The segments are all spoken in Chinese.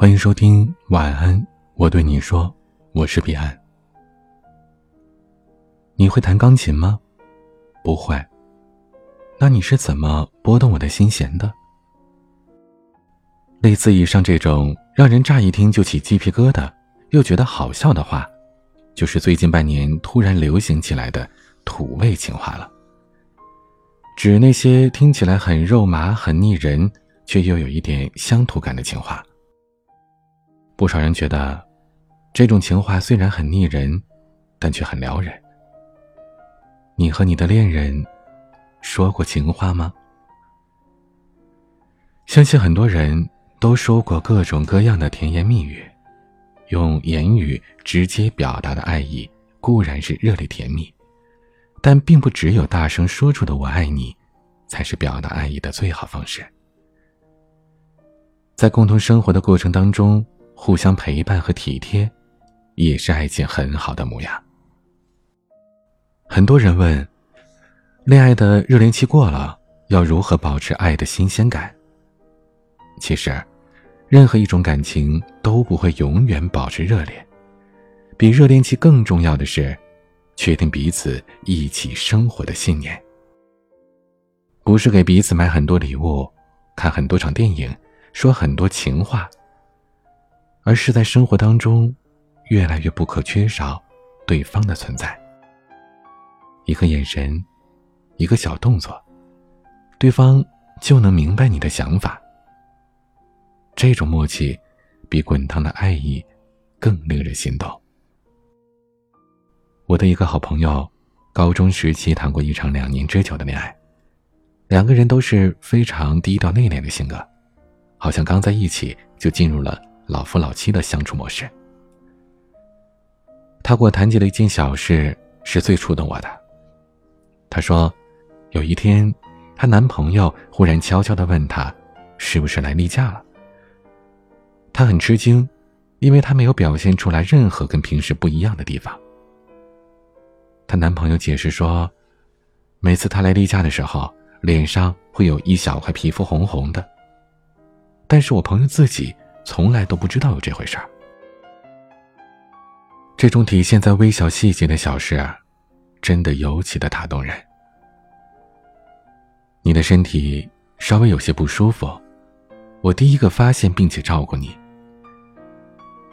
欢迎收听晚安，我对你说，我是彼岸。你会弹钢琴吗？不会。那你是怎么拨动我的心弦的？类似以上这种让人乍一听就起鸡皮疙瘩，又觉得好笑的话，就是最近半年突然流行起来的土味情话了。指那些听起来很肉麻、很腻人，却又有一点乡土感的情话。不少人觉得，这种情话虽然很腻人，但却很撩人。你和你的恋人说过情话吗？相信很多人都说过各种各样的甜言蜜语，用言语直接表达的爱意固然是热烈甜蜜，但并不只有大声说出的“我爱你”，才是表达爱意的最好方式。在共同生活的过程当中。互相陪伴和体贴，也是爱情很好的模样。很多人问，恋爱的热恋期过了，要如何保持爱的新鲜感？其实，任何一种感情都不会永远保持热烈。比热恋期更重要的是，确定彼此一起生活的信念。不是给彼此买很多礼物，看很多场电影，说很多情话。而是在生活当中，越来越不可缺少对方的存在。一个眼神，一个小动作，对方就能明白你的想法。这种默契，比滚烫的爱意更令人心动。我的一个好朋友，高中时期谈过一场两年之久的恋爱，两个人都是非常低调内敛的性格，好像刚在一起就进入了。老夫老妻的相处模式。他给我谈及了一件小事，是最触动我的。他说，有一天，她男朋友忽然悄悄的问她，是不是来例假了。她很吃惊，因为她没有表现出来任何跟平时不一样的地方。她男朋友解释说，每次她来例假的时候，脸上会有一小块皮肤红红的。但是我朋友自己。从来都不知道有这回事儿。这种体现在微小细节的小事，真的尤其的打动人。你的身体稍微有些不舒服，我第一个发现并且照顾你。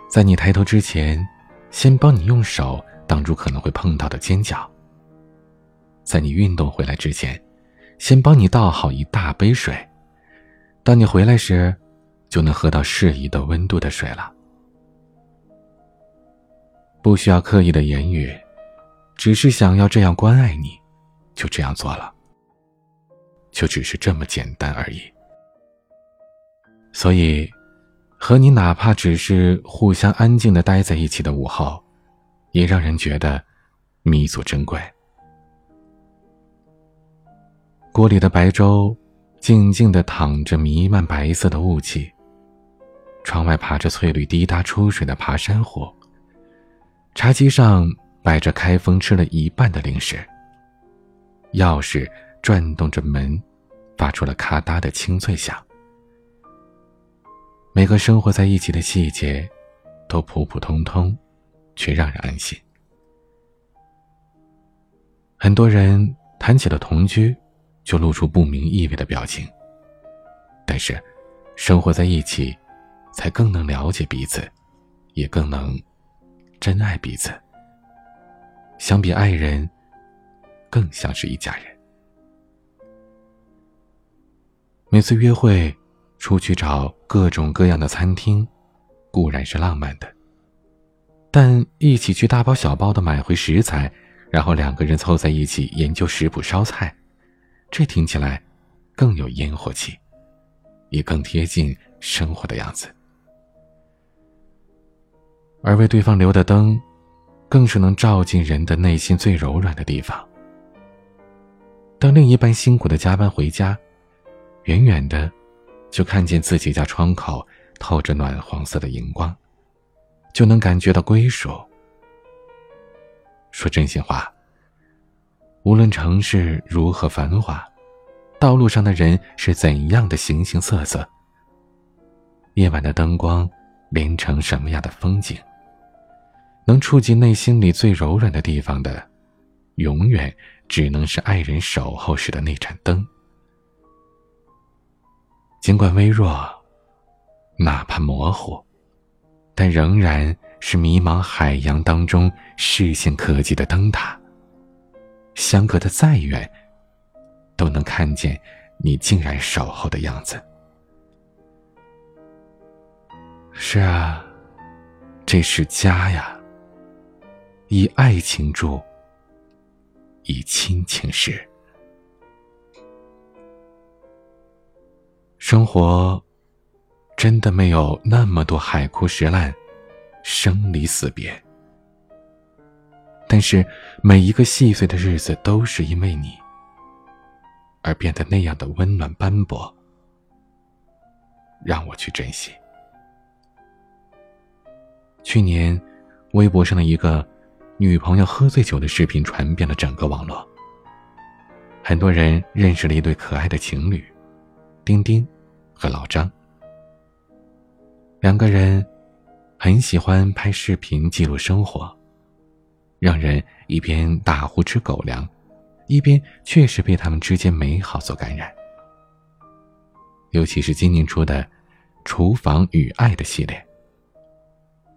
在你抬头之前，先帮你用手挡住可能会碰到的尖角。在你运动回来之前，先帮你倒好一大杯水。当你回来时。就能喝到适宜的温度的水了，不需要刻意的言语，只是想要这样关爱你，就这样做了，就只是这么简单而已。所以，和你哪怕只是互相安静的待在一起的午后，也让人觉得弥足珍贵。锅里的白粥，静静的淌着弥漫白色的雾气。窗外爬着翠绿滴答出水的爬山虎。茶几上摆着开封吃了一半的零食。钥匙转动着门，发出了咔嗒的清脆响。每个生活在一起的细节，都普普通通，却让人安心。很多人谈起了同居，就露出不明意味的表情。但是，生活在一起。才更能了解彼此，也更能真爱彼此。相比爱人，更像是一家人。每次约会，出去找各种各样的餐厅，固然是浪漫的，但一起去大包小包的买回食材，然后两个人凑在一起研究食谱烧菜，这听起来更有烟火气，也更贴近生活的样子。而为对方留的灯，更是能照进人的内心最柔软的地方。当另一半辛苦的加班回家，远远的，就看见自己家窗口透着暖黄色的荧光，就能感觉到归属。说真心话，无论城市如何繁华，道路上的人是怎样的形形色色，夜晚的灯光。连成什么样的风景。能触及内心里最柔软的地方的，永远只能是爱人守候时的那盏灯。尽管微弱，哪怕模糊，但仍然是迷茫海洋当中视线可及的灯塔。相隔的再远，都能看见你竟然守候的样子。是啊，这是家呀。以爱情住，以亲情事。生活真的没有那么多海枯石烂、生离死别，但是每一个细碎的日子都是因为你而变得那样的温暖斑驳，让我去珍惜。去年，微博上的一个。女朋友喝醉酒的视频传遍了整个网络。很多人认识了一对可爱的情侣，丁丁和老张。两个人很喜欢拍视频记录生活，让人一边大呼吃狗粮，一边确实被他们之间美好所感染。尤其是今年出的《厨房与爱》的系列，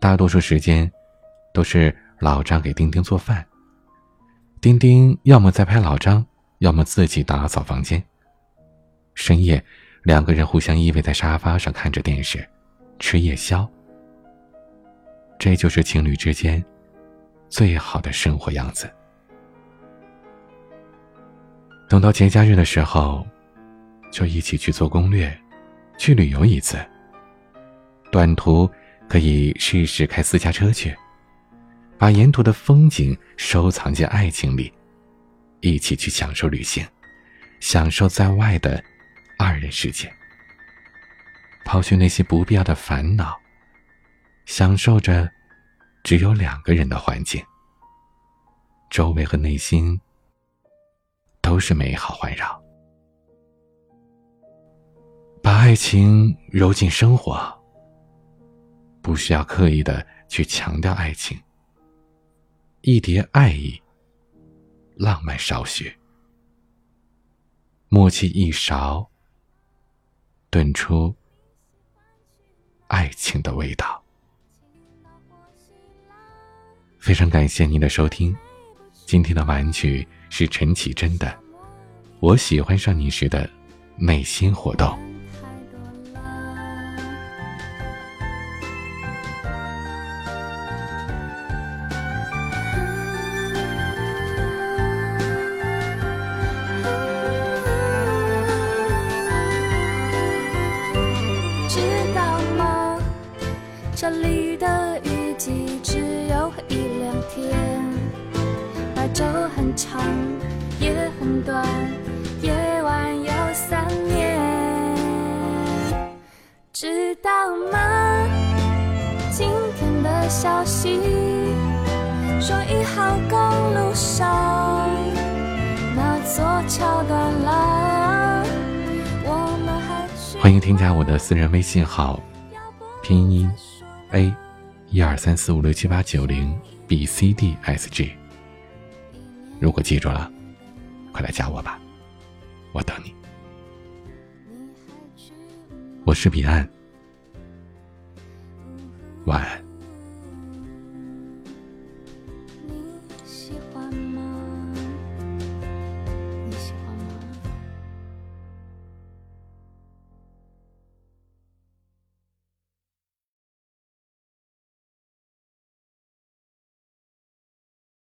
大多数时间都是。老张给丁丁做饭，丁丁要么在拍老张，要么自己打扫房间。深夜，两个人互相依偎在沙发上看着电视，吃夜宵。这就是情侣之间最好的生活样子。等到节假日的时候，就一起去做攻略，去旅游一次。短途可以试试开私家车去。把沿途的风景收藏进爱情里，一起去享受旅行，享受在外的二人世界。抛去那些不必要的烦恼，享受着只有两个人的环境，周围和内心都是美好环绕。把爱情揉进生活，不需要刻意的去强调爱情。一碟爱意，浪漫少许，默契一勺，炖出爱情的味道。非常感谢您的收听，今天的玩具是陈绮贞的《我喜欢上你时的内心活动》。长，夜很短，夜晚有三年，知道吗？今天的消息说一号公路上那座桥断了，我们还欢迎添加我的私人微信号，拼音。a，一二三四五六七八九零 b c d s g。如果记住了，快来加我吧，我等你。我是彼岸，晚安。